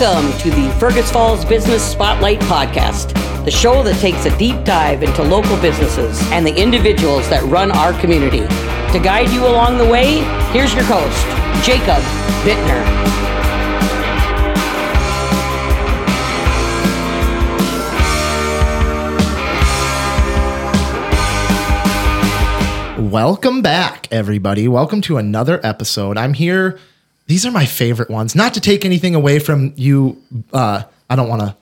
Welcome to the Fergus Falls Business Spotlight Podcast, the show that takes a deep dive into local businesses and the individuals that run our community. To guide you along the way, here's your host, Jacob Bittner. Welcome back, everybody. Welcome to another episode. I'm here. These are my favorite ones. Not to take anything away from you. Uh, I don't want to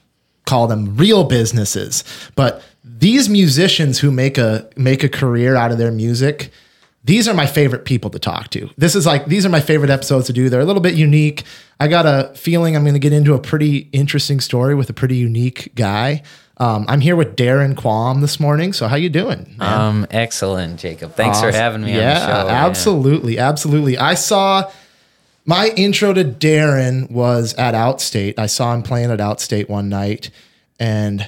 call them real businesses, but these musicians who make a make a career out of their music. These are my favorite people to talk to. This is like these are my favorite episodes to do. They're a little bit unique. I got a feeling I'm going to get into a pretty interesting story with a pretty unique guy. Um, I'm here with Darren Quam this morning. So how you doing? man? Um, excellent, Jacob. Thanks for having me yeah, on the show. Absolutely, absolutely. I saw my intro to Darren was at Outstate. I saw him playing at Outstate one night, and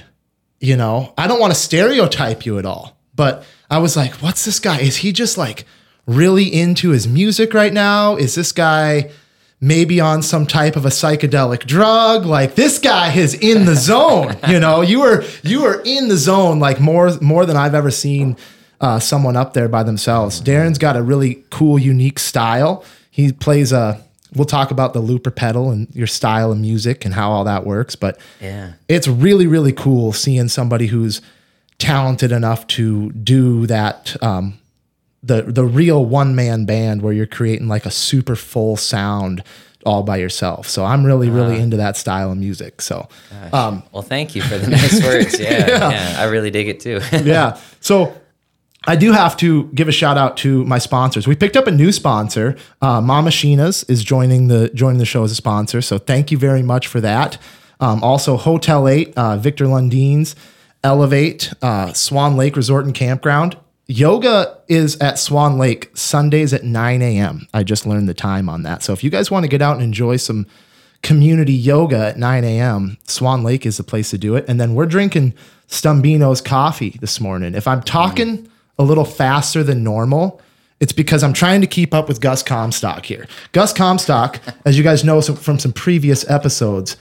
you know, I don't want to stereotype you at all, but I was like, "What's this guy? Is he just like really into his music right now? Is this guy?" Maybe on some type of a psychedelic drug, like this guy is in the zone. You know, you were you were in the zone like more more than I've ever seen uh, someone up there by themselves. Darren's got a really cool, unique style. He plays a. We'll talk about the looper pedal and your style of music and how all that works, but Yeah. it's really really cool seeing somebody who's talented enough to do that. Um, the the real one man band where you're creating like a super full sound all by yourself. So I'm really really into that style of music. So um, Well, thank you for the nice words. Yeah, yeah, I really dig it too. yeah. So I do have to give a shout out to my sponsors. We picked up a new sponsor. Uh, Mamasheena's is joining the joining the show as a sponsor. So thank you very much for that. Um, also, Hotel Eight, uh, Victor Lundeen's, Elevate, uh, Swan Lake Resort and Campground. Yoga is at Swan Lake Sundays at 9 a.m. I just learned the time on that. So if you guys want to get out and enjoy some community yoga at 9 a.m. Swan Lake is the place to do it. And then we're drinking Stumbeano's coffee this morning. If I'm talking a little faster than normal, it's because I'm trying to keep up with Gus Comstock here. Gus Comstock, as you guys know from some previous episodes,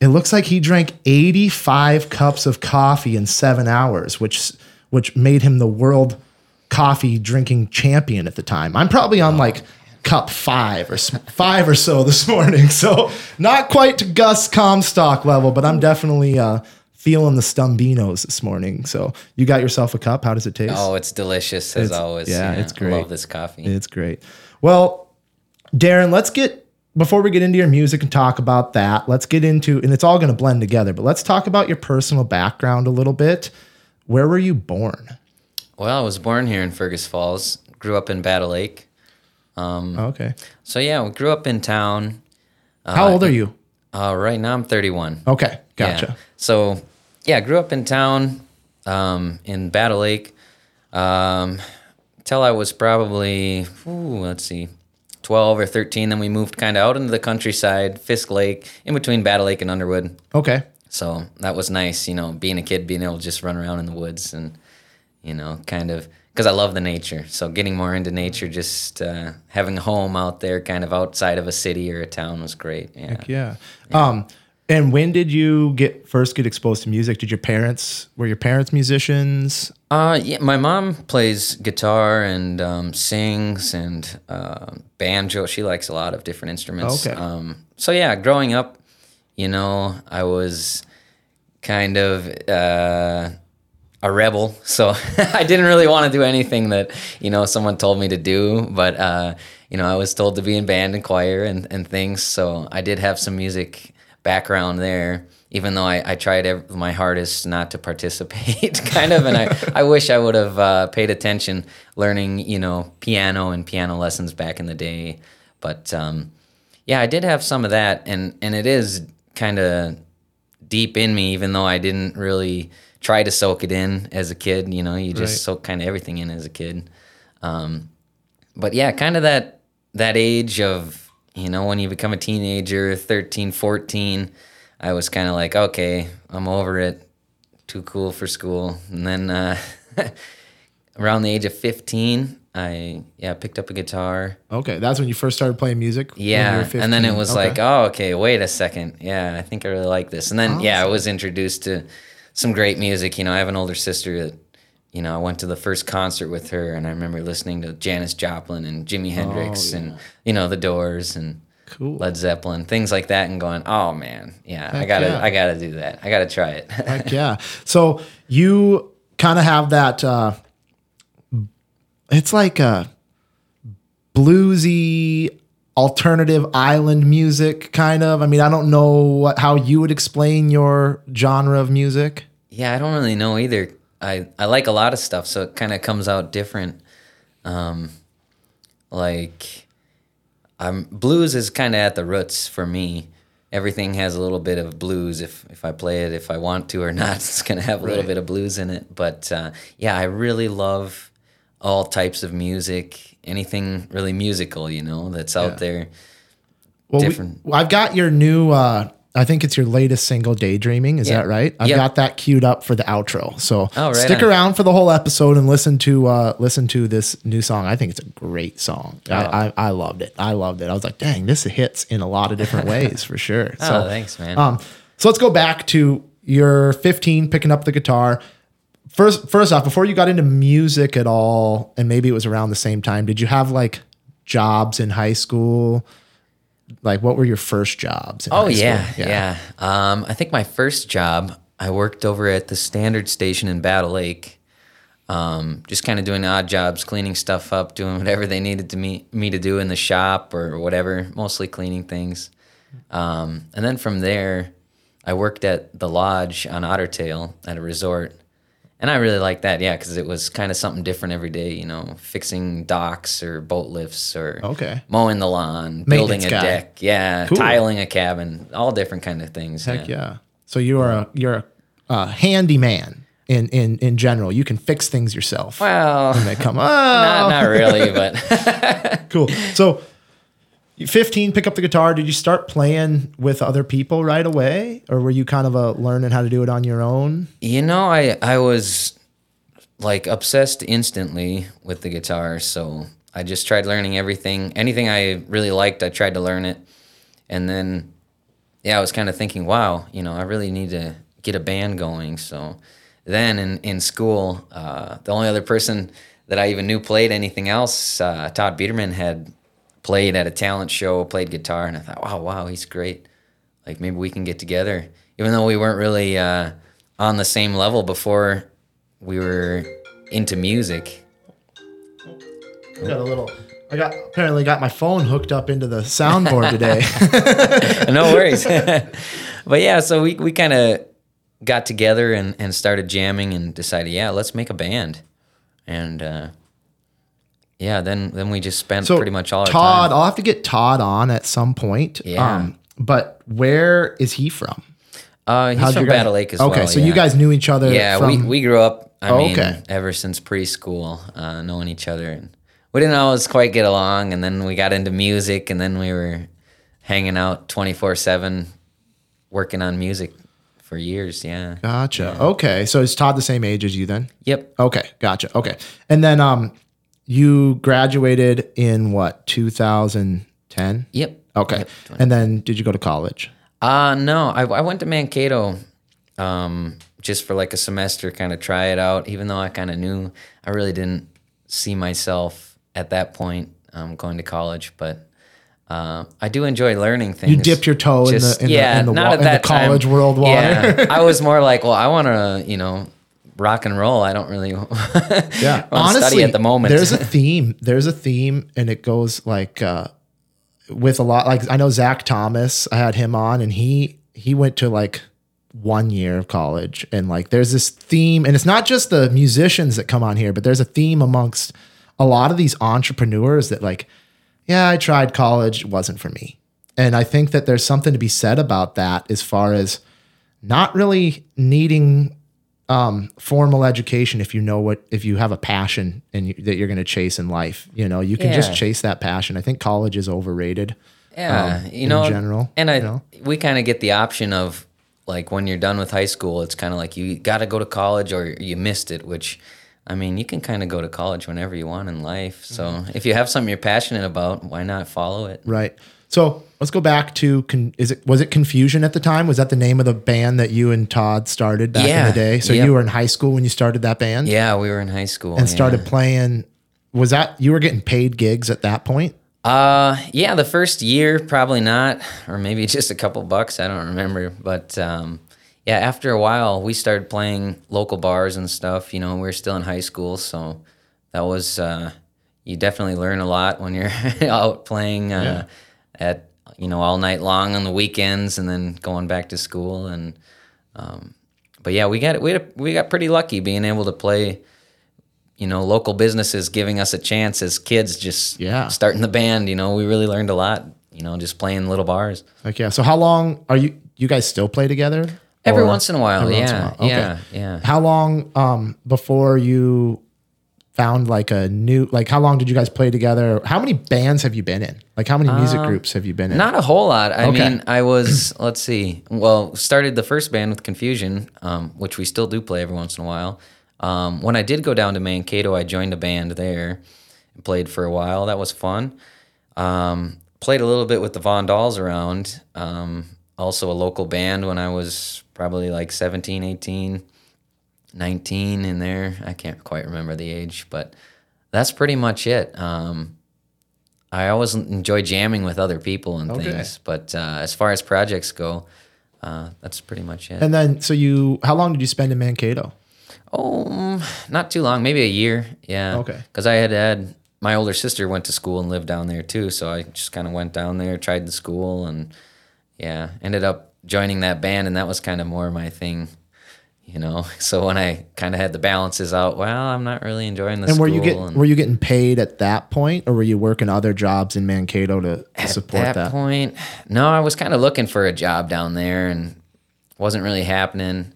it looks like he drank 85 cups of coffee in seven hours, which which made him the world coffee drinking champion at the time. I'm probably on like cup five or five or so this morning, so not quite to Gus Comstock level, but I'm definitely uh, feeling the Stumbeanos this morning. So you got yourself a cup. How does it taste? oh, it's delicious as It's- always. yeah, it's great. I love this coffee. It's great. Well, Darren, let's get before we get into your music and talk about that. Let's get into and it's all going to blend together. But let's talk about your personal background a little bit. Where were you born? well, I was born here in Fergus Falls. Grew up in Battle Lake. Okay. So yeah, we grew up in town. How old are you? Uh, right now I'm 31. Okay, Yeah. gotcha. So, yeah, grew up in town um, in Battle Lake um, till I was probably, ooh, let's see, 12 or 13. Then we moved kind of out into the countryside, Fisk Lake, in between Battle Lake and Underwood. Okay. So that was nice, you know, being a kid, being able to just run around in the woods and, you know, kind of, because I love the nature. So getting more into nature, just uh, having a home out there, kind of outside of a city or a town was great. Yeah. Yeah. Um and when did you get first get exposed to music? Did your parents were your parents musicians? Uh, yeah, my mom plays guitar and um, sings and uh, banjo. She likes a lot of different instruments. Okay. Um, so yeah, growing up, you know, I was kind of uh, a rebel. So I didn't really want to do anything that you know someone told me to do. But uh, you know, I was told to be in band and choir and, and things. So I did have some music background there. Even though I, I tried ev- my hardest not to participate, kind of, and I, I wish I would have uh, paid attention learning, you know, piano and piano lessons back in the day. But um, yeah, I did have some of that, and and it is kind of deep in me, even though I didn't really try to soak it in as a kid. You know, you just Right. soak kind of everything in as a kid. Um, but yeah, kind of that that age of you know when you become a teenager, 13, 14, I was kind of like, okay, I'm over it. Too cool for school. And then uh, around the age of 15, I yeah picked up a guitar. Okay, that's when you first started playing music. Yeah, and then it was Okay. like, oh, okay, wait a second. Yeah, I think I really like this. And then yeah, I was introduced to some great music. You know, I have an older sister that, you know, I went to the first concert with her, and I remember listening to Janis Joplin and Jimi Hendrix and you know the Doors and Oh, Cool. Led Zeppelin, things like that, and going, oh man, yeah, I gotta, yeah. I gotta do that. I gotta try it. Heck yeah. So you kind of have that. Uh, it's like a bluesy alternative island music kind of. I mean, I don't know what how you would explain your genre of music. Yeah, I don't really know either. I I like a lot of stuff, so it kind of comes out different. Um, like, I'm blues is kind of at the roots for me. Everything has a little bit of blues. If if I play it, if I want to or not, it's gonna have a little Right. bit of blues in it. But uh, yeah, I really love all types of music. Anything really musical, you know, that's out Yeah. there. Well, we- Different. I've got your new. Uh, I think it's your latest single, "Daydreaming." Is Yeah. that right? I've Yep. got that queued up for the outro. So Oh, right stick on. around for the whole episode and listen to uh, listen to this new song. I think it's a great song. Oh. I, I I loved it. I loved it. I was like, dang, this hits in a lot of different ways for sure. Oh, thanks, man. Um, so let's go back to your 15 picking up the guitar. First, first off, before you got into music at all, and maybe it was around the same time, did you have like jobs in high school? Like, what were your first jobs? Oh high yeah, yeah. Um, I think my first job, I worked over at the Standard Station in Battle Lake. Um, just kind of doing odd jobs, cleaning stuff up, doing whatever they needed to me me to do in the shop or whatever. Mostly cleaning things. Um, and then from there, I worked at the lodge on Ottertail at a resort. And I really like that, yeah, because it was kind of something different every day, you know, fixing docks or boat lifts or Okay. mowing the lawn, building a guy. deck, yeah, Cool. tiling a cabin, all different kind of things. Heck yeah. So you are a you're a, a handyman in in in general. You can fix things yourself. Well, when They come. Oh, not, not really, but cool. So, 15, pick up the guitar. Did you start playing with other people right away, or were you kind of a learning how to do it on your own? you know, I I was like obsessed instantly with the guitar, so I just tried learning everything. Anything I really liked, I tried to learn it, and then yeah, I was kind of thinking, wow, you know, I really need to get a band going. So then in in school, uh, the only other person that I even knew played anything else, uh, Todd Biederman had played at a talent show, played guitar, and I thought, wow, wow, he's great. Like maybe we can get together, even though we weren't really uh, on the same level before we were into music. I got a little. I got apparently got my phone hooked up into the soundboard today. no worries. but yeah, so we, we kind of got together and, and started jamming and decided, yeah, let's make a band. And uh, yeah, then then we just spent so pretty much all our time. Todd. I'll have to get Todd on at some point. Um, Yeah. but where is he from? Uh, he's How'd from guys- Battle Lake as okay, well. Okay, so yeah. you guys knew each other. Yeah, from, we, we grew up. I Oh, mean, okay. ever since preschool, uh, knowing each other, and we didn't always quite get along. And then we got into music, and then we were hanging out twenty four seven, working on music for years. Yeah. Gotcha. Okay, so is Todd the same age as you then? Yep. Okay, gotcha. Okay, and then um, you graduated in what 2010? Yep. Okay, Yep. and then did you go to college? Uh no, I, I went to Mankato um, just for like a semester, kind of try it out. Even though I kind of knew I really didn't see myself at that point um, going to college, but uh, I do enjoy learning things. You dipped your toe in the- in the- yeah, in the not wa- at in the that time. college world water. Yeah, I was more like, well, I want to, you know, rock and roll. I don't really, Yeah, study at the moment. there's a theme. There's a theme, and it goes like uh, with a lot. Like I know Zach Thomas. I had him on, and he he went to like one year of college, and like there's this theme, and it's not just the musicians that come on here, but there's a theme amongst a lot of these entrepreneurs that like, yeah, I tried college, it wasn't for me, and I think that there's something to be said about that as far as not really needing um, formal education if you know what if you have a passion and you, that you're going to chase in life you know you can just chase that passion i think college is overrated Yeah, um, you in know, general, and I you know? we kind of get the option of like when you're done with high school, it's kind of like you got to go to college or you missed it, which I mean, you can kind of go to college whenever you want in life. So if you have something you're passionate about, why not follow it? Right. So let's go back to con- is it was it Confusion at the time? Was that the name of the band that you and Todd started back in the day? So Yep. you were in high school when you started that band Yeah, we were in high school and yeah. started playing. Was that you were getting paid gigs at that point? Uh, yeah, the first year probably not, or maybe just a couple bucks. I don't remember, but um, yeah, after a while, we started playing local bars and stuff. You know, we were still in high school, so that was uh, you definitely learn a lot when you're out playing uh, at you know all night long on the weekends, and then going back to school. And um, but yeah, we got we had, we got pretty lucky being able to play. You know, local businesses giving us a chance as kids, just Yeah. starting the band. You know, we really learned a lot. You know, just playing little bars. Like yeah. So how long are you? You guys still play together? Every Or- once in a while, every yeah, once in a while. Okay. yeah, yeah. How long um, before you found like a new like how long did you guys play together? How many bands have you been in? Like how many music groups have you been in? Not a whole lot. I Okay. mean, I was let's see. Well, started the first band with Confusion, um, which we still do play every once in a while. Um, when I did go down to Mankato, I joined a band there and played for a while. That was fun. Um, played a little bit with the Von Dolls around. Um, also a local band when I was probably like 17, 18, 19 in there. I can't quite remember the age, but that's pretty much it. Um, I always enjoy jamming with other people and Okay. things, but uh, as far as projects go, uh, that's pretty much it. and then so you how long did you spend in Mankato? Oh, not too long, maybe a year. Yeah. Okay. Because I had had my older sister went to school and lived down there too, so I just kind of went down there, tried the school, and yeah, ended up joining that band, and that was kind of more my thing, you know. So when I kind of had the balances out, well, I'm not really enjoying the And were you getting and were you getting paid at that point, or were you working other jobs in Mankato to, to support that, that? point, no, I was kind of looking for a job down there, and wasn't really happening.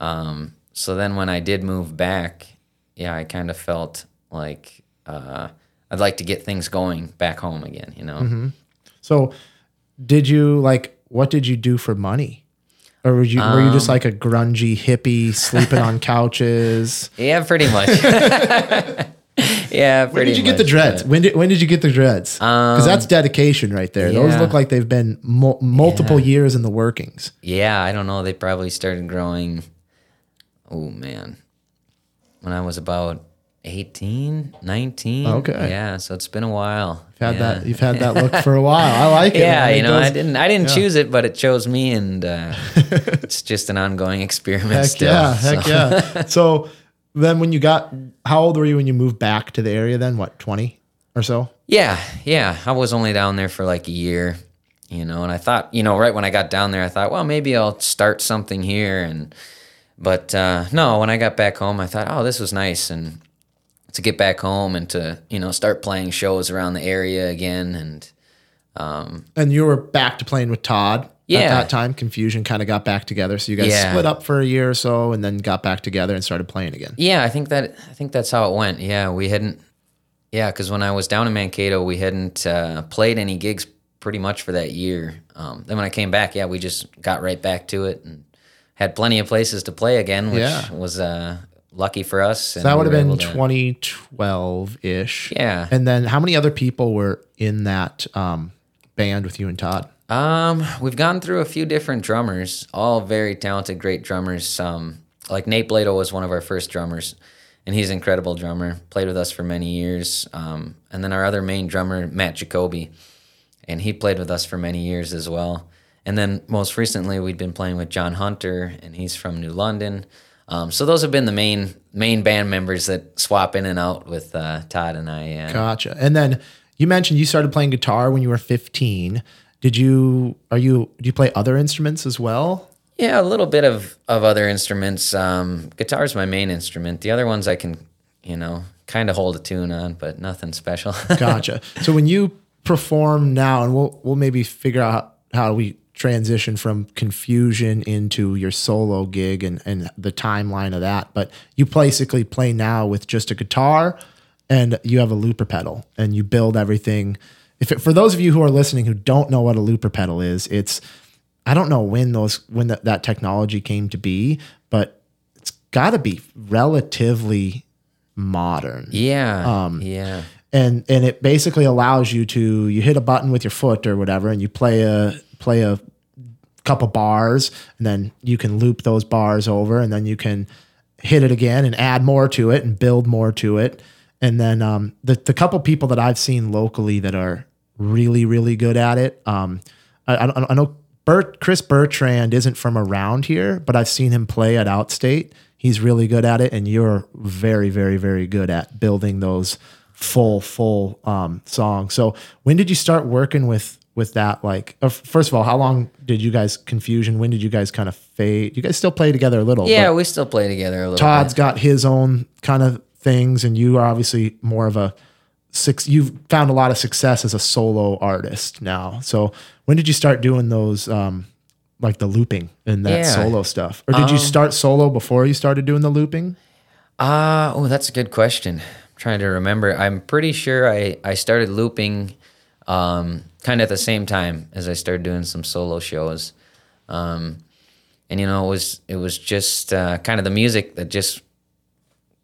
Um, so then when I did move back, yeah, I kind of felt like uh, I'd like to get things going back home again. You know, Mm-hmm. So, did you like what did you do for money, or were you were you Um, just like a grungy hippie sleeping on couches? yeah, pretty much. yeah, pretty much. When did you get the dreads? When did when did you get the dreads? Because that's dedication right there. Those look like they've been mul- multiple years in the workings. Yeah, I don't know. They probably started growing. Oh man, when I was about 18, 19. Okay. Yeah, so it's been a while. You've had yeah. that. You've had that look for a while. I like it. yeah, man. It you know, I didn't I didn't choose it, but it chose me and uh, it's just an ongoing experiment Heck still. yeah, heck so. yeah. So then, when you got, how old were you when you moved back to the area? Then what, twenty or so? Yeah, yeah. I was only down there for like a year, you know, and I thought, you know, right when I got down there, I thought, well, maybe I'll start something here. And, but uh, no, when I got back home, I thought, oh, this was nice. And to get back home and to, you know, start playing shows around the area again. And And you were back to playing with Todd. At Yeah. that time, Confusion kind of got back together. So you guys Yeah. split up for a year or so, and then got back together and started playing again. yeah, I think that, I think that's how it went. Yeah, we hadn't, yeah, because when I was down in Mankato, we hadn't uh, played any gigs pretty much for that year. Um, then when I came back, yeah, we just got right back to it and had plenty of places to play again, which Yeah. was uh, lucky for us. and That we would have been 2012 ish. Yeah. And then how many other people were in that um, band with you and Todd? Um, we've gone through a few different drummers, all very talented, great drummers. Um, like Nate Blado was one of our first drummers, and he's an incredible drummer. Played with us for many years. Um, and then our other main drummer, Matt Jacoby, and he played with us for many years as well. And then most recently, we'd been playing with John Hunter, and he's from New London. Um, so those have been the main main band members that swap in and out with uh, Todd and I. Yeah. Gotcha. And then you mentioned you started playing guitar when you were 15. Did you, are you, do you play other instruments as well? Yeah, a little bit of, of other instruments. Um, guitar's my main instrument. The other ones I can, you know, kind of hold a tune on, but nothing special. Gotcha. so when you perform now, and we'll we'll maybe figure out how we transition from confusion into your solo gig and and the timeline of that. But you basically play now with just a guitar, and you have a looper pedal, and you build everything. If it, for those of you who are listening who don't know what a looper pedal is, it's I don't know when those when that, that technology came to be, but it's got to be relatively modern. Yeah. Um, yeah. And and it basically allows you to you hit a button with your foot or whatever, and you play a play a couple bars, and then you can loop those bars over, and then you can hit it again and add more to it and build more to it. And then um, the the couple people that I've seen locally that are really really good at it. Um, I, I, I know Bert Chris Bertrand isn't from around here, but I've seen him play at Outstate. He's really good at it, and you're very very very good at building those full full um, songs. So when did you start working with with that? Like, uh, first of all, how long did you guys confusion? When did you guys kind of fade? You guys still play together a little. Yeah, we still play together a little. Todd's bit. got his own kind of things, and you are obviously more of a six. You've found a lot of success as a solo artist now. So when did you start doing those? Um, like the looping and that Yeah. solo stuff, or did you Um, start solo before you started doing the looping? Uh, oh, that's a good question. I'm trying to remember. I'm pretty sure I, I started looping um, kind of at the same time as I started doing some solo shows. Um, and you know, it was it was just uh, kind of the music that just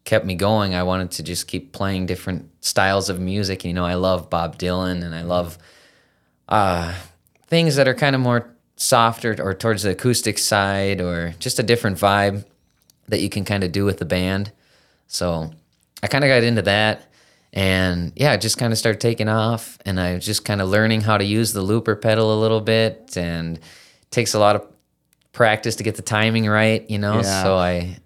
kept me going. I wanted to just keep playing different styles of music. You know, I love Bob Dylan and I love uh, things that are kind of more softer or towards the acoustic side or just a different vibe that you can kind of do with the band. So I kind of got into that. And yeah, it just kind of started taking off. And I was just kind of learning how to use the looper pedal a little bit. And it takes a lot of practice to get the timing right, you know? Yeah. So I.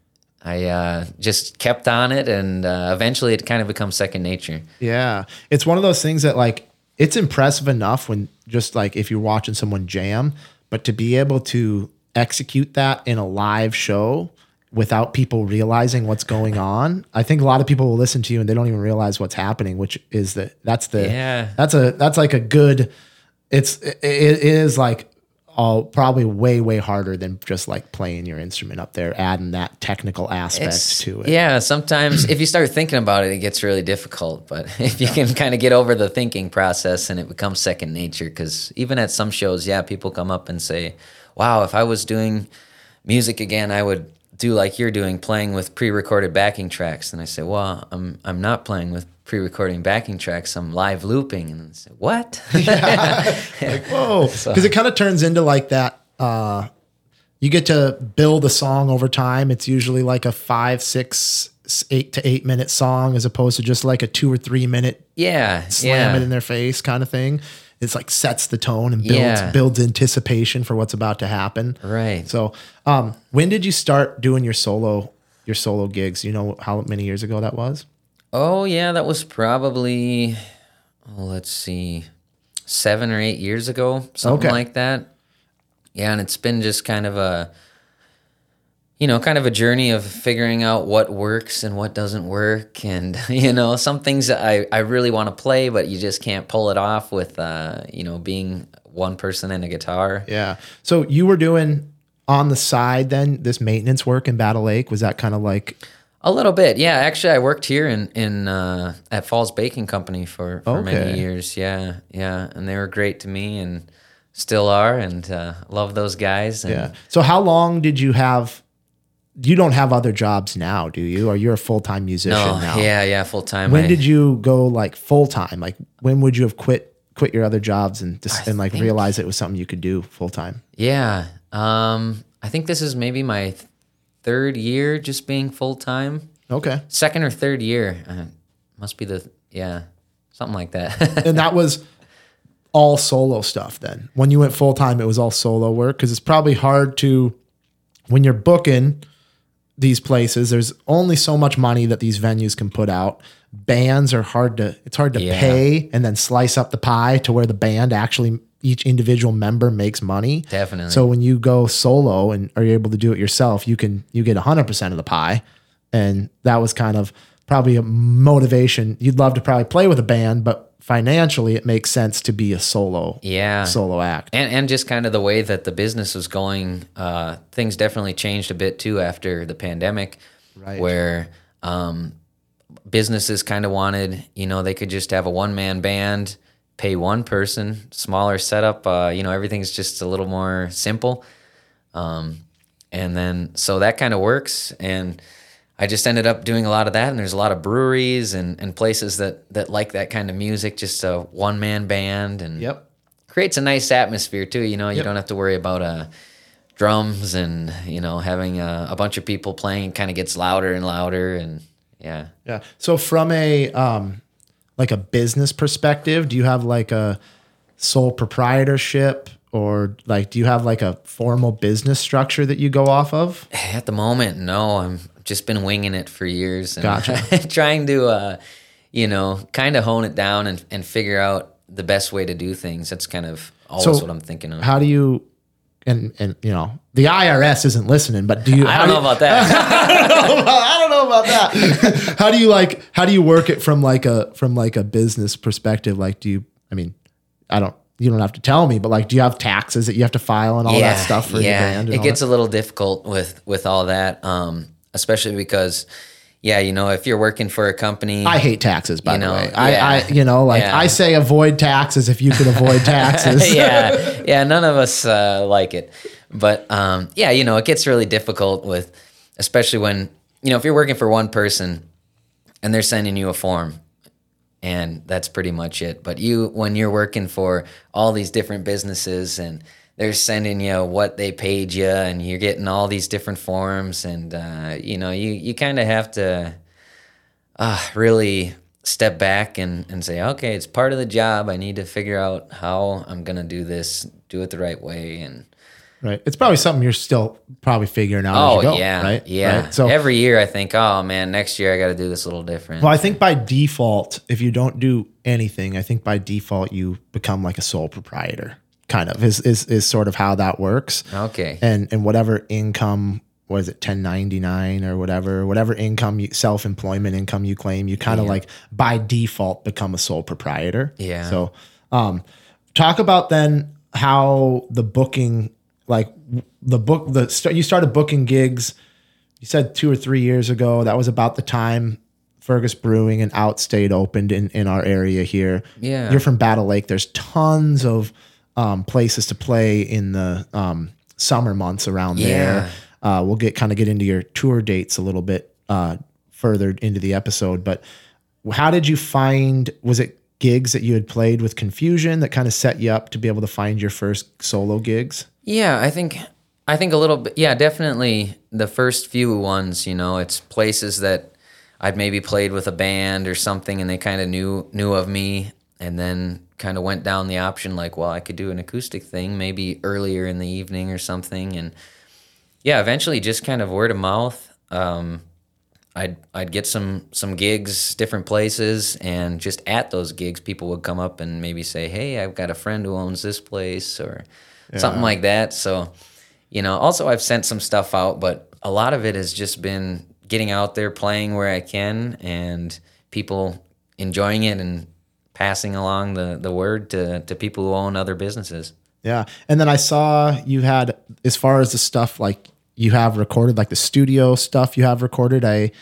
I uh, just kept on it, and uh, eventually it kind of becomes second nature. Yeah. It's one of those things that like it's impressive enough when just like if you're watching someone jam, but to be able to execute that in a live show without people realizing what's going on. I think a lot of people will listen to you and they don't even realize what's happening, which is the that's the Yeah. that's a that's like a good it's it, it is like all probably way way harder than just like playing your instrument up there adding that technical aspect It's- to it. Yeah, sometimes if you start thinking about it, it gets really difficult. But if you can kind of get over the thinking process and it becomes second nature, because even at some shows, yeah, people come up and say, wow, if I was doing music again, I would do like you're doing, playing with pre-recorded backing tracks. And I say, well, I'm I'm not playing with pre-recording backing tracks. I'm live looping. And I say, what? like whoa because it kind of turns into like that uh you get to build a song over time it's usually like a five six eight to eight minute song as opposed to just like a two or three minute yeah, slam yeah. it in their face kind of thing it's like sets the tone and builds Yeah. builds anticipation for what's about to happen Right. so um when did you start doing your solo your solo gigs you know how many years ago that was Oh yeah, that was probably oh let's see, seven or eight years ago, something Okay. like that. Yeah, and it's been just kind of a you know, kind of a journey of figuring out what works and what doesn't work and you know, some things that I, I really want to play but you just can't pull it off with uh, you know, being one person and a guitar. Yeah. So you were doing on the side then this maintenance work in Battle Lake. Was that kind of like A little bit, yeah. Actually, I worked here in in uh, at Falls Baking Company for, for Okay. many years. Yeah, yeah, and they were great to me and still are, and uh, love those guys. And yeah? So how long did you have? You don't have other jobs now, do you? Or you're a full time musician No, now? yeah, yeah, full time. When did you go like full time? Like when would you have quit quit your other jobs and just and like think- realize it was something you could do full time? Yeah, um, I think this is maybe my third year just being full time. Okay. Second or third year, uh, must be the yeah, something like that. and that was all solo stuff then when you went full time it was all solo work because it's probably hard to when you're booking these places there's only so much money that these venues can put out bands are hard to it's hard to Yeah. pay and then slice up the pie to where the band actually each individual member makes money Definitely. so when you go solo and are you able to do it yourself you can you get 100% of the pie and that was kind of probably a motivation you'd love to probably play with a band but financially it makes sense to be a solo yeah, solo act. And and just kind of the way that the business was going, uh, things definitely changed a bit too after the pandemic, Right. where um, businesses kind of wanted, you know, they could just have a one man band, pay one person, smaller setup, uh, you know, everything's just a little more simple, um, and then so that kind of works, and I just ended up doing a lot of that, and there's a lot of breweries and, and places that that like that kind of music, just a one man band, and Yep. creates a nice atmosphere too. You know, you Yep. don't have to worry about uh, drums and you know having a, a bunch of people playing. It kind of gets louder and louder, and yeah. Yeah. So from a um like a business perspective, do you have like a sole proprietorship or like do you have like a formal business structure that you go off of? At the moment, no. I'm just been winging it for years and Gotcha. trying to, uh, you know, kind of hone it down and, and figure out the best way to do things. That's kind of always So, what I'm thinking of. How do you and and you know, the IRS isn't listening, but do you I don't do know you- about that. I don't know about that. how do you like how do you work it from like a from like a business perspective? Like do you I mean, I don't you don't have to tell me, but like do you have taxes that you have to file and all that stuff for your band? and it gets that? a little difficult with with all that, um, especially because, yeah, you know, if you're working for a company, I hate taxes, by You the way. I, yeah. I, you know, like Yeah. I say, avoid taxes if you can avoid taxes. yeah, yeah, none of us uh, like it, but um, yeah, you know, it gets really difficult with, especially when you know if you're working for one person and they're sending you a form, and that's pretty much it. But you, when you're working for all these different businesses and they're sending you what they paid you, and you're getting all these different forms, and uh, you know, you you kind of have to uh, really step back and, and say, okay, it's part of the job. I need to figure out how I'm gonna do this, do it the right way, and Right. It's probably something you're still probably figuring out. as oh you go, yeah, Right. yeah. Right? So, every year I think, oh man, next year I got to do this a little different. well, I think by default, if you don't do anything, I think by default you become like a sole proprietor. Kind of is is is sort of how that works. okay, And and whatever income was it 1099 or whatever whatever income you self-employment income you claim you kind of like by default become a sole proprietor Yeah. so um talk about then how the booking like the book the st- you started booking gigs you said two or three years ago that was about the time fergus brewing and outstate opened in in our area here Yeah. you're from battle lake there's tons of um, places to play in the um, summer months around there uh, we'll get kind of get into your tour dates a little bit uh, further into the episode but how did you find was it gigs that you had played with confusion that kind of set you up to be able to find your first solo gigs Yeah, I think I think a little bit. Yeah, definitely the first few ones. You know, it's places that I'd maybe played with a band or something, and they kind of knew knew of me, and then kind of went down the option like, well, I could do an acoustic thing maybe earlier in the evening or something, and yeah, eventually just kind of word of mouth. Um, I'd I'd get some some gigs, different places, and just at those gigs, people would come up and maybe say, "Hey, I've got a friend who owns this place," or something like that. So, you know, also I've sent some stuff out, but a lot of it has just been getting out there, playing where I can, and people enjoying it and passing along the the word to to people who own other businesses. Yeah. And then I saw you had, as far as the stuff like you have recorded, like the studio stuff you have recorded, I, it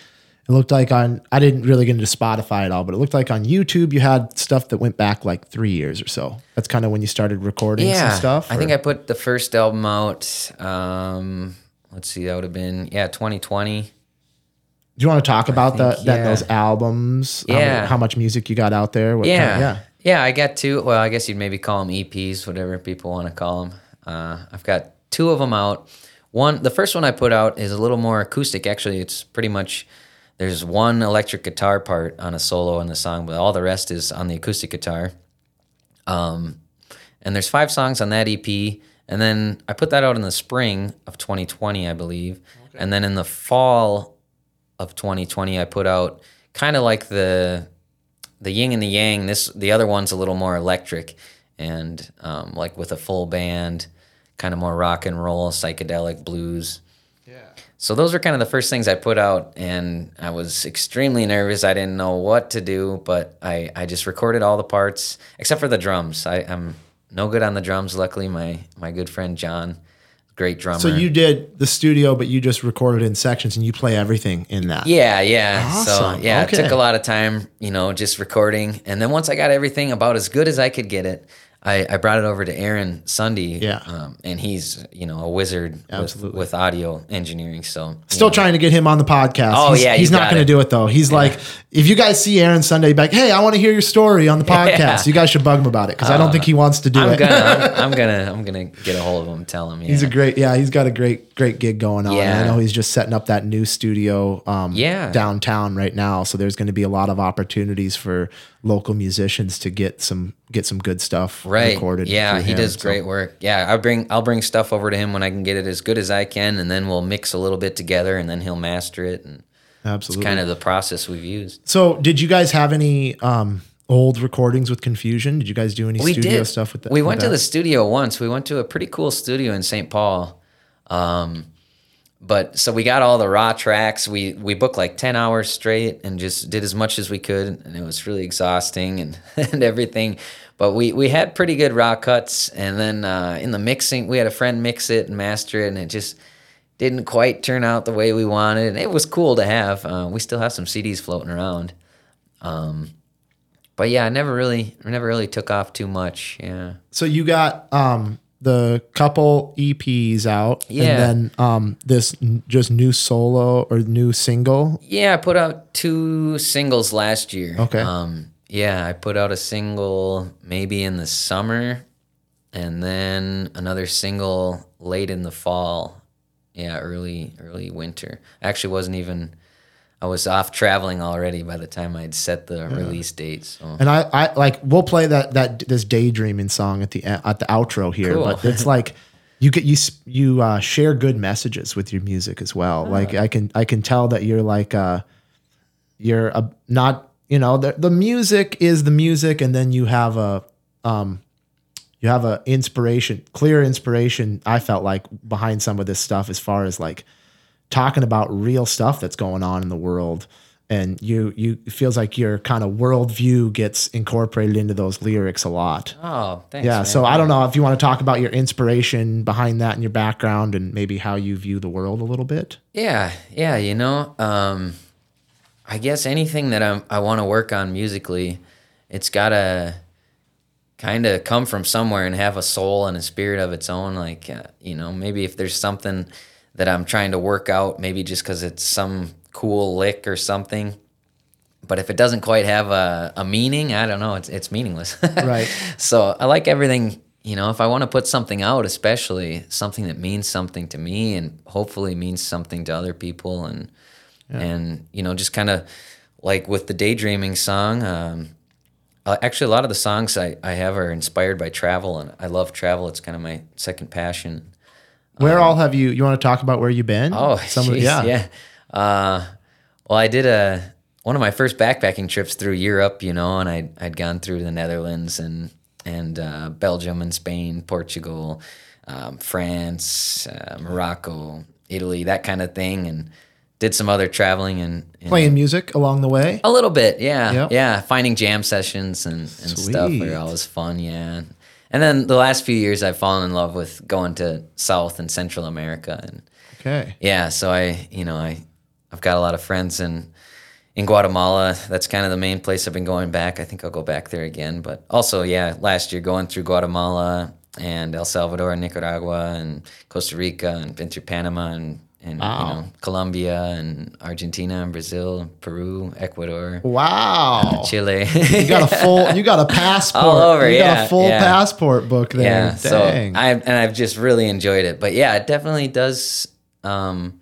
looked like on, I didn't really get into Spotify at all, but it looked like on YouTube you had stuff that went back like three years or so. That's kind of when you started recording some stuff. I think I put the first album out. Um, let's see, that would have been yeah, 2020. Do you want to talk about the, think, that yeah. those albums? How, Yeah. how much music you got out there? What Yeah. kind- yeah. Yeah, I got two. Well, I guess you'd maybe call them EPs, whatever people want to call them. Uh, I've got two of them out. One, the first one I put out is a little more acoustic. Actually, it's pretty much there's one electric guitar part on a solo in the song, but all the rest is on the acoustic guitar. Um, and there's five songs on that EP. And then I put that out in the spring of 2020, I believe. And then in the fall of 2020, I put out kind of like the the yin and the yang. This the other one's a little more electric and um, like with a full band, kind of more rock and roll, psychedelic blues. So those were kind of the first things I put out, and I was extremely nervous. I didn't know what to do, but I, I just recorded all the parts except for the drums. I, I'm no good on the drums. Luckily, my my good friend John, great drummer. So you did the studio, but you just recorded in sections and you play everything in that. Yeah, yeah. Awesome. So yeah, Okay. it took a lot of time, you know, just recording. And then once I got everything about as good as I could get it, I, I brought it over to Aaron Sunday. Yeah. Um, and he's, you know, a wizard with, Absolutely. with audio engineering. So you Still know. trying to get him on the podcast. Oh, he's, yeah, he's not got going to it. do it though. He's like, if you guys see Aaron Sunday, be like, hey, I want to hear your story on the podcast. Yeah. You guys should bug him about it because I don't think he wants to do I'm it. gonna, I'm, I'm gonna, I'm gonna get a hold of him, tell him. Yeah. He's a great, yeah. He's got a great, great gig going on. Yeah. I know he's just setting up that new studio, um, Yeah. downtown right now. So there's going to be a lot of opportunities for local musicians to get some, get some good stuff right. recorded. Yeah, he him. does So- great work. Yeah, I bring, I'll bring stuff over to him when I can get it as good as I can, and then we'll mix a little bit together, and then he'll master it, and Absolutely. It's kind of the process we've used. So, did you guys have any um, old recordings with Confusion? Did you guys do any we studio did stuff with that? We went to the studio once. We went to a pretty cool studio in St. Paul. Um, but so we got all the raw tracks. We we booked like ten hours straight and just did as much as we could, and it was really exhausting and and everything. But we we had pretty good raw cuts, and then uh, in the mixing, we had a friend mix it and master it, and it just didn't quite turn out the way we wanted. And it was cool to have. Uh, we still have some CDs floating around. Um, but yeah, I never really, never really took off too much. Yeah. So you got um, the couple EPs out, Yeah. and then um, this n- just new solo or new single. Yeah, I put out two singles last year. Okay. Um, yeah, I put out a single maybe in the summer, and then another single late in the fall. Yeah, early early winter. I actually wasn't even. I was off traveling already by the time I'd set the release date. So And I, I like we'll play that that this daydreaming song at the at the outro here, Cool. but it's like you get you you uh, share good messages with your music as well. Oh. Like I can I can tell that you're like uh you're a, not you know the the music is the music, and then you have a um you have a inspiration, clear inspiration. I felt like behind some of this stuff, as far as like talking about real stuff that's going on in the world. And you, you it feels like your kind of worldview gets incorporated into those lyrics a lot. oh, thanks. Yeah. man. So I don't know if you want to talk about your inspiration behind that and your background and maybe how you view the world a little bit. Yeah, yeah, you know, um, I guess anything that I'm, I want to work on musically, it's gotta kind of come from somewhere and have a soul and a spirit of its own. Like, uh, you know, maybe if there's something that I'm trying to work out, maybe just because it's some cool lick or something. But if it doesn't quite have a, a meaning, I don't know. It's it's meaningless. Right. So I like everything. You know, if I want to put something out, especially something that means something to me and hopefully means something to other people, and and you know, just kind of like with the daydreaming song. Um, uh, actually, a lot of the songs I, I have are inspired by travel, and I love travel. It's kind of my second passion. Where all have you? You want to talk about where you've been? Oh, Some of- geez, yeah. Uh, well, I did a one of my first backpacking trips through Europe, you know, and I I'd gone through the Netherlands and and uh, Belgium and Spain, Portugal, um, France, uh, Morocco, Italy, that kind of thing, and did some other traveling and, and Playing music along the way. a little bit, yeah, Yep. yeah. Finding jam sessions and, and stuff Sweet. are always fun, yeah. And then the last few years, I've fallen in love with going to South and Central America, and Okay. yeah, so I, you know, I, I've got a lot of friends in, in Guatemala. That's kind of the main place I've been going back. I think I'll go back there again. But also, yeah, last year going through Guatemala and El Salvador and Nicaragua and Costa Rica and been through Panama and, and Wow. you know, Colombia and Argentina and Brazil, and Peru, Ecuador, Wow. Chile. You got a full. You got a passport. All over, You got yeah, a full yeah. passport book there. Yeah, so I and I've just really enjoyed it. But yeah, it definitely does um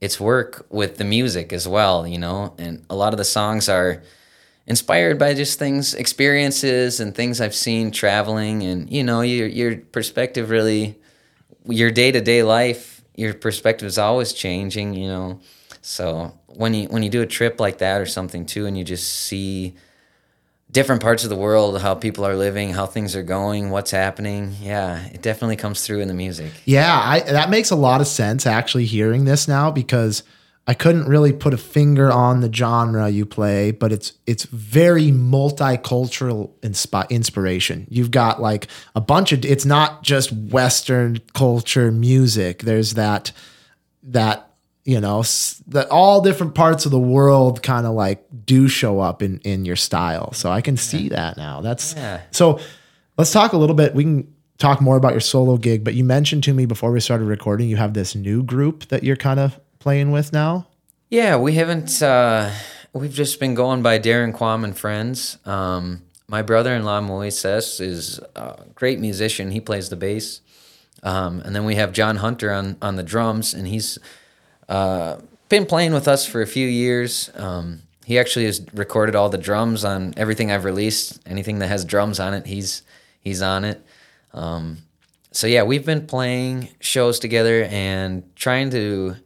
its work with the music as well, you know. And a lot of the songs are inspired by just things, experiences and things I've seen traveling and you know, your your perspective really your day-to-day life, your perspective is always changing, you know. So when you when you do a trip like that or something too and you just see different parts of the world, how people are living, how things are going, what's happening. Yeah, it definitely comes through in the music. Yeah, I, that makes a lot of sense actually hearing this now because I couldn't really put a finger on the genre you play, but it's it's very multicultural inspi- inspiration. You've got like a bunch of it's not just Western culture music. There's that that you know s- that all different parts of the world kind of like do show up in in your style. So I can see that now. That's Yeah. so Let's talk a little bit. We can talk more about your solo gig, but you mentioned to me before we started recording, you have this new group that you're kind of playing with now. Yeah, we haven't. Uh, we've just been going by Darren Quam and friends. Um, my brother-in-law Moises is a great musician. He plays the bass, um, and then we have John Hunter on on the drums, and he's uh, been playing with us for a few years. Um, he actually has recorded all the drums on everything I've released. Anything that has drums on it, he's he's on it. Um, so yeah, we've been playing shows together and trying to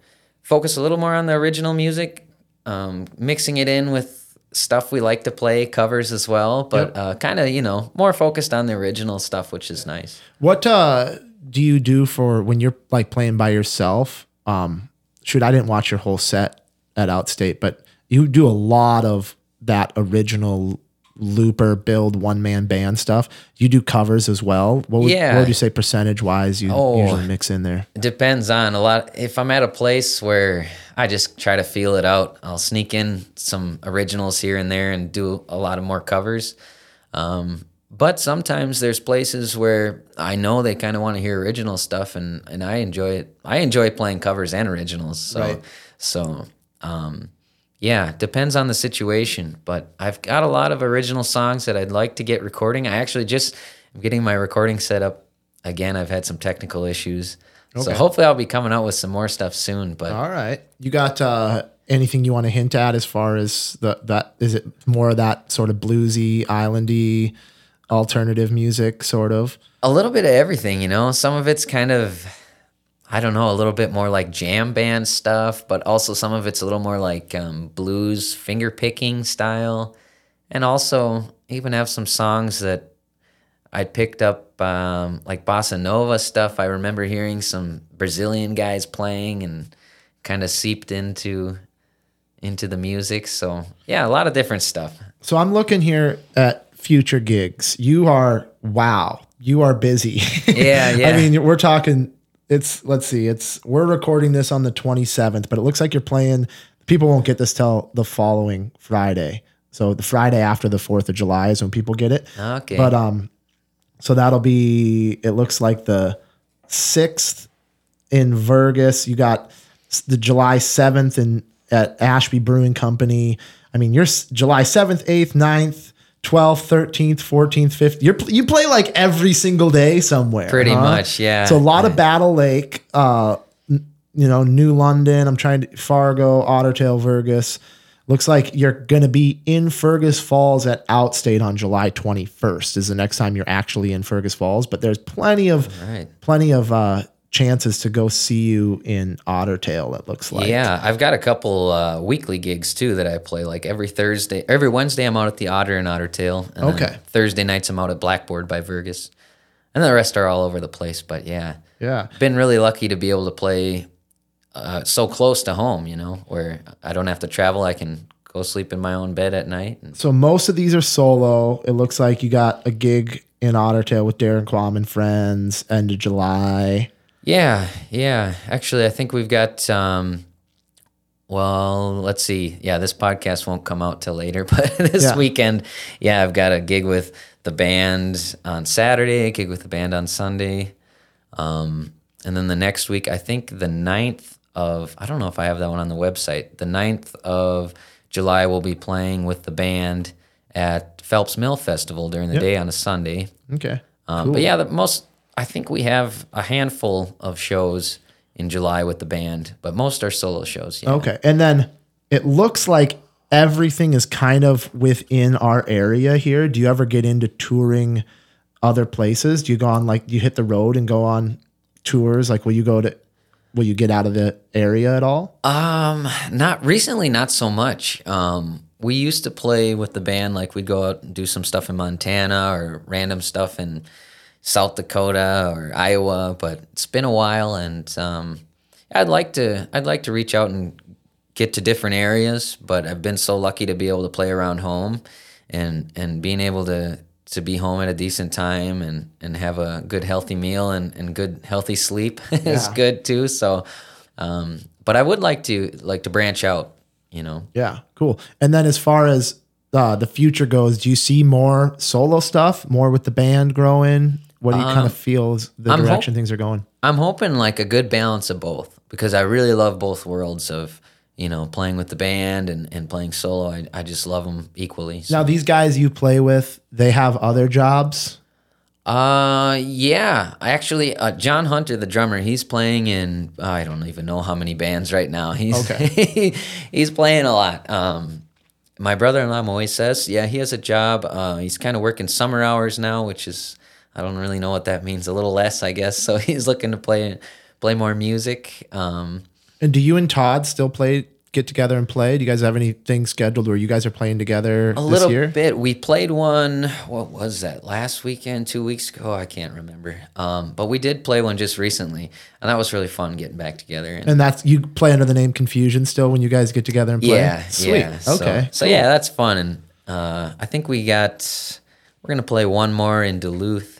focus a little more on the original music, um, mixing it in with stuff we like to play, covers as well, but Yep. uh, kind of you know more focused on the original stuff, which is nice. What uh, do you do for when you're like playing by yourself? Um, shoot, I didn't watch your whole set at Outstate, but you do a lot of that original looper build one man band stuff. You do covers as well. What would, Yeah. what would you say percentage wise you Oh. usually mix in there? It depends on a lot. If I'm at a place where I just try to feel it out, I'll sneak in some originals here and there and do a lot of more covers. Um, but sometimes there's places where I know they kind of want to hear original stuff, and, and I enjoy it. I enjoy playing covers and originals. So, Right. so um, yeah, depends on the situation. But I've got a lot of original songs that I'd like to get recording. I actually just am getting my recording set up again. I've had some technical issues. So hopefully I'll be coming out with some more stuff soon. But All right. You got uh, anything you want to hint at as far as the that is it more of that sort of bluesy, islandy, alternative music sort of? a little bit of everything, you know. Some of it's kind of, I don't know, a little bit more like jam band stuff, but also some of it's a little more like um, blues finger picking style, and also even have some songs that I picked up um, like bossa nova stuff. I remember hearing some Brazilian guys playing and kind of seeped into into the music. So yeah, a lot of different stuff. So I'm looking here at future gigs. You are wow. You are busy. Yeah, yeah. I mean, we're talking. It's let's see. It's we're recording this on the 27th, but it looks like you're playing. People won't get this till the following Friday. So the Friday after the 4th of July is when people get it. Okay. But um, so that'll be. It looks like the sixth in Fergus. You got the July seventh in at Ashby Brewing Company. I mean, you're July seventh, eighth, 9th, twelfth, thirteenth, fourteenth, fifth. You're you play like every single day somewhere. Pretty huh? much, yeah. So a lot of Battle Lake. Uh, n- you know, New London. I'm trying to Fargo, Ottertail, Fergus. Looks like you're going to be in Fergus Falls at Outstate on July 21st. Is the next time you're actually in Fergus Falls, but there's plenty of right. plenty of uh, chances to go see you in Ottertail. It looks like. Yeah, I've got a couple uh, weekly gigs too that I play. Like every Thursday, every Wednesday, I'm out at the Otter and Ottertail. And Okay. Thursday nights, I'm out at Blackboard by Fergus, and the rest are all over the place. But yeah, Yeah. been really lucky to be able to play uh, so close to home. You know, where I don't have to travel. I can go sleep in my own bed at night. And So most of these are solo. It looks like you got a gig in Ottertail with Darren Quam and friends end of July. Yeah, yeah. Actually, I think we've got. Um, well, let's see. Yeah, this podcast won't come out till later, but this Yeah. weekend, yeah, I've got a gig with the band on Saturday, a gig with the band on Sunday, um, and then the next week, I think the 9th of. I don't know if I have that one on the website. The 9th of July, we'll be playing with the band at Phelps Mill Festival during the Yep. day on a Sunday. Okay. Um, But yeah, the most I think we have a handful of shows in July with the band, but most are solo shows. Yeah. Okay. And then it looks like everything is kind of within our area here. Do you ever get into touring other places? Do you go on like you hit the road and go on tours? Like will you go to will you get out of the area at all? Um, not recently, not so much. Um, we used to play with the band, like we'd go out and do some stuff in Montana or random stuff in South Dakota or Iowa, but it's been a while, and um, I'd like to, I'd like to reach out and get to different areas, but I've been so lucky to be able to play around home, and and being able to to be home at a decent time and and have a good healthy meal and and good healthy sleep is good too. So, um, but I would like to like to branch out, you know. Yeah, cool. And then as far as uh, the future goes, do you see more solo stuff, more with the band growing? What do you kind of feel is the I'm direction hope- things are going? I'm hoping like a good balance of both because I really love both worlds of you know playing with the band and, and playing solo. I, I just love them equally. So. Now, these guys you play with, they have other jobs. Uh, yeah. I actually, uh, John Hunter, the drummer, he's playing in I don't even know how many bands right now. He's Okay. he's playing a lot. Um, my brother-in-law Moises, yeah, he has a job. Uh, he's kind of working summer hours now, which is I don't really know what that means. A little less, I guess. So he's looking to play play more music. Um, And do you and Todd still play, get together and play? Do you guys have anything scheduled where you guys are playing together a this little year? bit. We played one. What was that? Last weekend, two weeks ago. I can't remember. Um, but we did play one just recently, and that was really fun getting back together. And, And that's you play under the name Confusion still when you guys get together and play. yeah, sweet. yeah. So- okay, So, yeah, that's fun, and uh, I think we got. We're gonna play one more in Duluth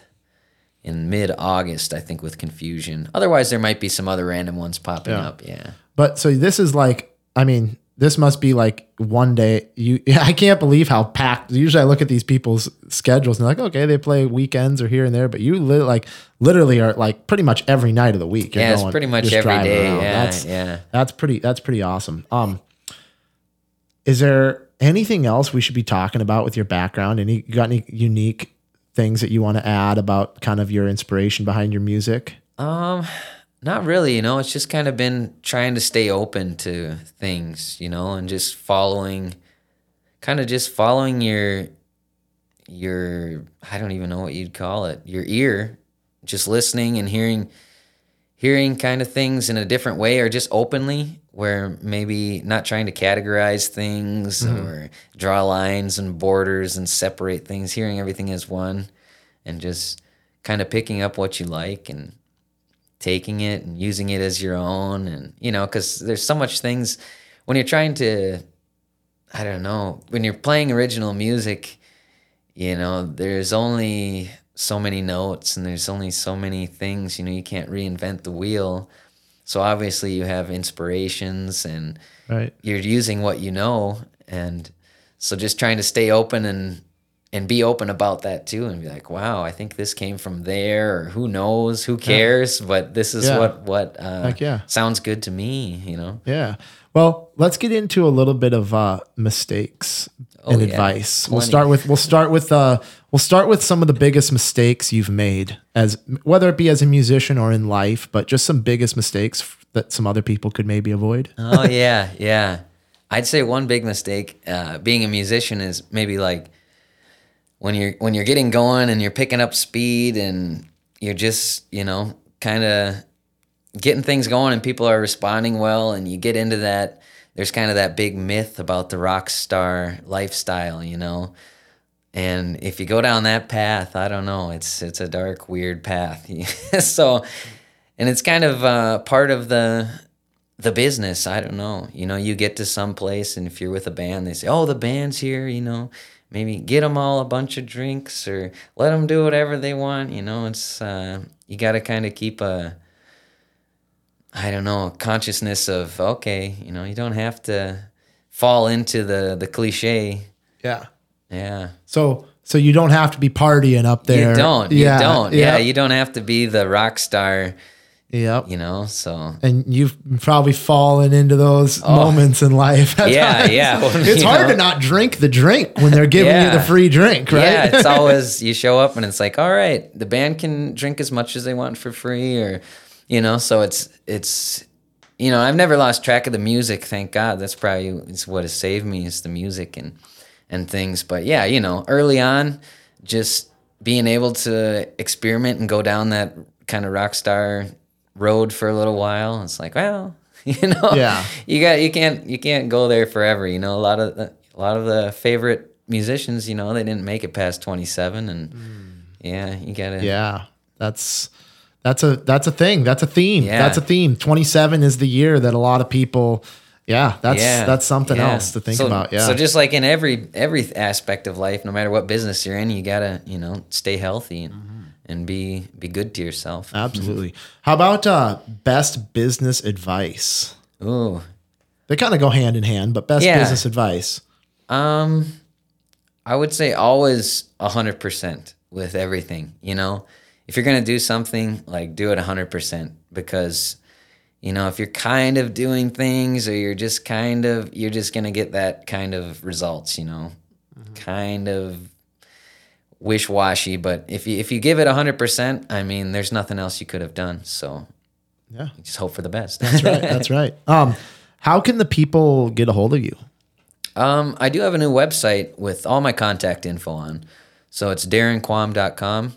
in mid August. I think with Confusion. Otherwise, there might be some other random ones popping Yeah. up. Yeah. But so this is like, I mean, this must be like one day. You, I can't believe how packed. Usually, I look at these people's schedules and they're like, okay, they play weekends or here and there, but you li- like literally are like pretty much every night of the week. You're Yeah, it's going- pretty much just every driving day. around. Yeah, that's yeah. that's pretty. That's pretty awesome. Um, is there anything else we should be talking about with your background? Any you got any unique things that you want to add about kind of your inspiration behind your music? Um, not really. You know, it's just kind of been trying to stay open to things, you know, and just following, kind of just following your, your, I don't even know what you'd call it, your ear, just listening and hearing, hearing kind of things in a different way or just openly where maybe not trying to categorize things mm-hmm. or draw lines and borders and separate things hearing everything as one and just kind of picking up what you like and taking it and using it as your own and you know because there's so much things when you're trying to i don't know when you're playing original music you know there's only so many notes and there's only so many things you know you can't reinvent the wheel so obviously you have inspirations and Right. you're using what you know and so just trying to stay open and and be open about that too and be like wow i think this came from there or who knows who cares but this is Yeah. what what uh, yeah. sounds good to me you know Yeah. Well, let's get into a little bit of uh, mistakes Oh, and yeah. advice. We'll start with we'll start with uh, we'll start with some of the biggest mistakes you've made as whether it be as a musician or in life, but just some biggest mistakes that some other people could maybe avoid. oh yeah yeah i'd say one big mistake uh, being a musician is maybe like when you're when you're getting going and you're picking up speed and you're just you know kind of getting things going and people are responding well and you get into that there's kind of that big myth about the rock star lifestyle you know? And if you go down that path i don't know it's it's a dark weird path. So and it's kind of uh, part of the the business i don't know. You know you get to some place and if you're with a band they say oh the band's here you know? Maybe get them all a bunch of drinks or let them do whatever they want you know? It's uh, you got to kind of keep a i don't know consciousness of okay you know you don't have to fall into the the cliche Yeah. yeah So so you don't have to be partying up there. you don't Yeah, you don't yeah yep, you don't have to be the rock star Yep. you know so And you've probably fallen into those oh. moments in life. Oh. Yeah, times. yeah. Well, it's hard know. to not drink the drink when they're giving you the free drink, right? Yeah, it's always you show up and it's like, all right, the band can drink as much as they want for free, or you know, so it's it's you know, I've never lost track of the music. Thank God. That's probably it's what has saved me is the music and and things. But yeah, you know, early on, just being able to experiment and go down that kind of rock star road for a little while. It's like, well, you know, Yeah. you got you can't you can't go there forever. You know, a lot of the, a lot of the favorite musicians, you know, they didn't make it past twenty seven, and mm. yeah, you gotta Yeah, that's that's a that's a thing. That's a theme. Yeah. That's a theme. Twenty seven is the year that a lot of people. Yeah, that's yeah, that's something yeah. else to think So- about. Yeah. So just like in every every aspect of life, no matter what business you're in, you gotta you know stay healthy and, Mm-hmm. and be be good to yourself. Absolutely. How about uh, best business advice? Ooh, They kind of go hand in hand, but best Yeah. business advice. um, I would say always 100% with everything, you know? If you're going to do something, like do it 100% because you know, if you're kind of doing things or you're just kind of you're just going to get that kind of results, you know. Mm-hmm. Kind of wish-washy, but if you if you give it 100%, I mean, there's nothing else you could have done. So Yeah. just hope for the best. That's right. That's right. Um, how can the people get a hold of you? Um, I do have a new website with all my contact info on. So it's darrenquam.com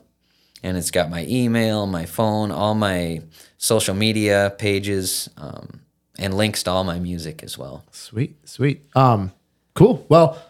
and it's got my email, my phone, all my social media pages, um, and links to all my music as well. Sweet, sweet. Um, cool. Well,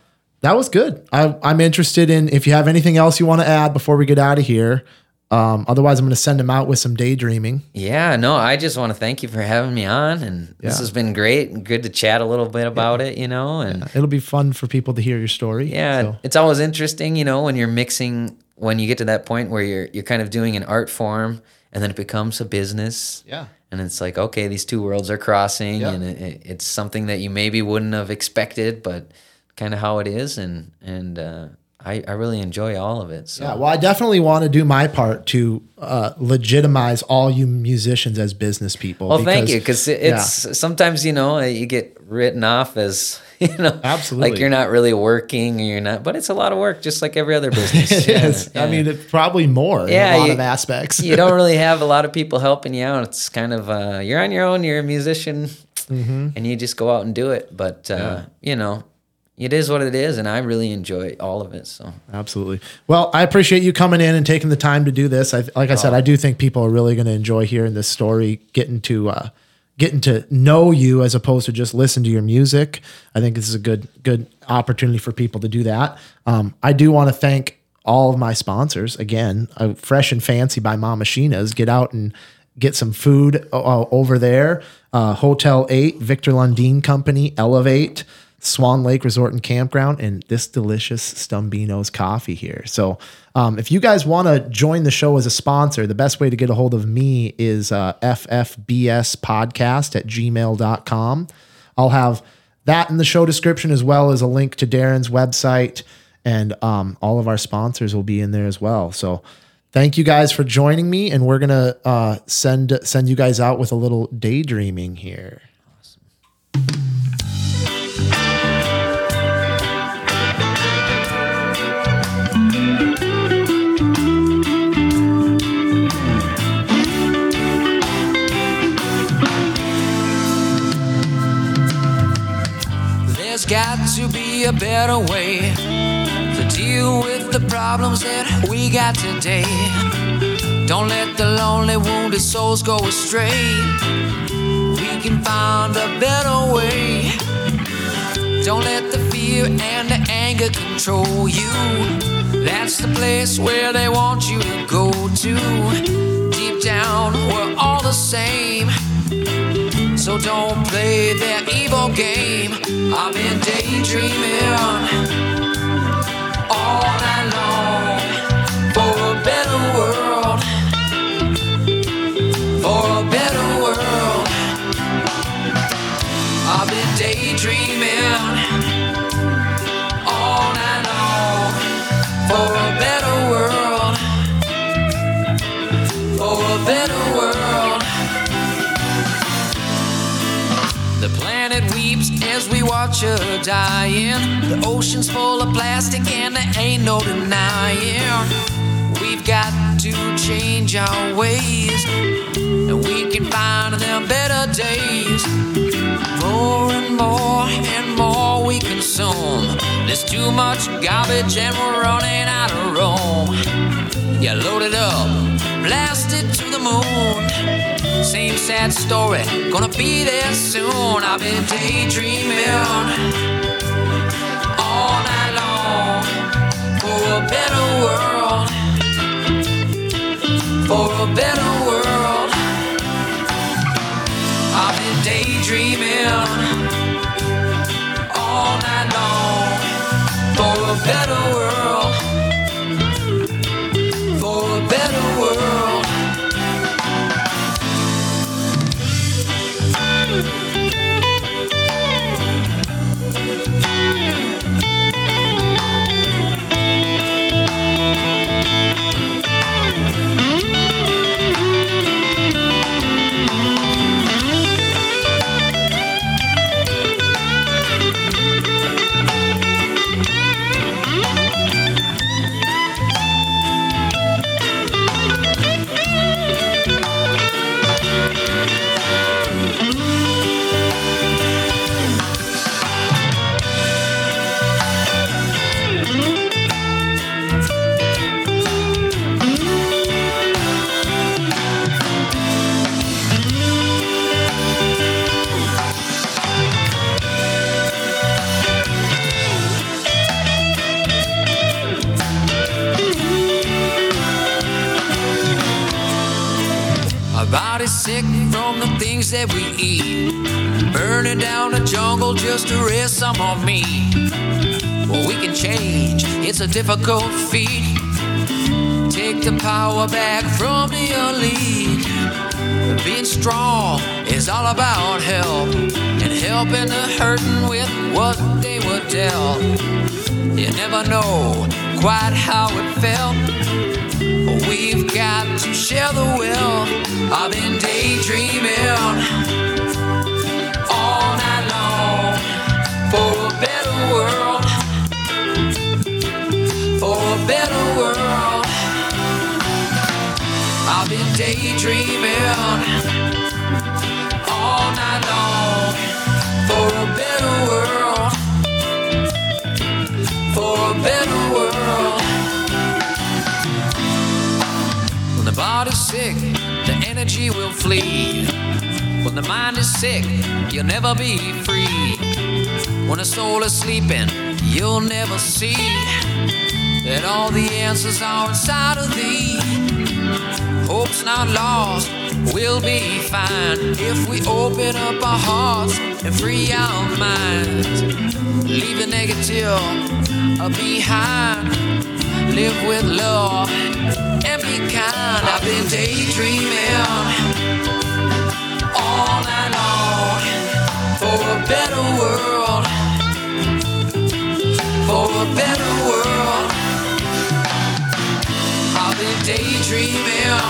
that was good. I, I'm interested in if you have anything else you want to add before we get out of here. Um, otherwise, I'm going to send him out with some daydreaming. Yeah, no, I just want to thank you for having me on, and this has been great and good to chat a little bit about it, you know, and It'll be fun for people to hear your story. Yeah, So, it's always interesting, you know, when you're mixing when you get to that point where you're you're kind of doing an art form and then it becomes a business. Yeah. And it's like, okay, these two worlds are crossing Yeah. and it, it- it's something that you maybe wouldn't have expected, but kind of how it is and and uh I, I really enjoy all of it. So yeah. Well, I definitely want to do my part to uh, legitimize all you musicians as business people. Well, thank you, because it's yeah. sometimes you know you get written off as you know, Absolutely. like you're not really working, or you're not, but it's a lot of work, just like every other business. It Yeah, is. I mean, it's probably more Yeah, in a lot you- of aspects. you don't really have a lot of people helping you out. It's kind of uh, you're on your own. You're a musician, Mm-hmm. and you just go out and do it. But uh, you know, it is what it is, and I really enjoy all of it. So Absolutely. Well, I appreciate you coming in and taking the time to do this. I, like I said, I do think people are really going to enjoy hearing this story, getting to uh, getting to know you as opposed to just listen to your music. I think this is a good good opportunity for people to do that. Um, I do want to thank all of my sponsors again. Uh, Fresh and Fancy by Mamasheena's. Get out and get some food uh, over there. Uh, Hotel Eight, Victor Lundeen Company, Elevate. Swan Lake Resort and Campground, and this delicious Stumbeano's coffee here. So, um, if you guys want to join the show as a sponsor, the best way to get a hold of me is uh, ffbspodcast at gmail.com. I'll have that in the show description as well as a link to Darren's website, and um, all of our sponsors will be in there as well. So, thank you guys for joining me, and we're gonna uh, send send you guys out with a little daydreaming here. There's got to be a better way to deal with the problems that we got today. Don't let the lonely, wounded souls go astray. We can find a better way. Don't let the fear and the anger control you. That's the place where they want you to go to. Deep down, we're all the same. So don't play their evil game. I've been daydreaming dying. The ocean's full of plastic and there ain't no denying. We've got to change our ways, and we can find them better days. More and more and more we consume. There's too much garbage and we're running out of room. Yeah, load it up, blast it to the moon. Same sad story, gonna be there soon. I've been daydreaming all night long for a better world. For a better world. I've been daydreaming all night long for a better world. Trees that we eat. Burning down the jungle just to rest some on me. Well, we can change, it's a difficult feat. Take the power back from the elite. Being strong is all about help and helping the hurting with what they were dealt. You never know quite how it felt. We've got to share the wealth. I've been daydreaming all night long for a better world. For a better world. I've been daydreaming The body's sick, the energy will flee. When the mind is sick, you'll never be free. When the soul is sleeping, you'll never see that all the answers are inside of thee. Hope's not lost, we'll be fine if we open up our hearts and free our minds. Leave the negative behind, live with love kind. I've been daydreaming all night long for a better world, for a better world. I've been daydreaming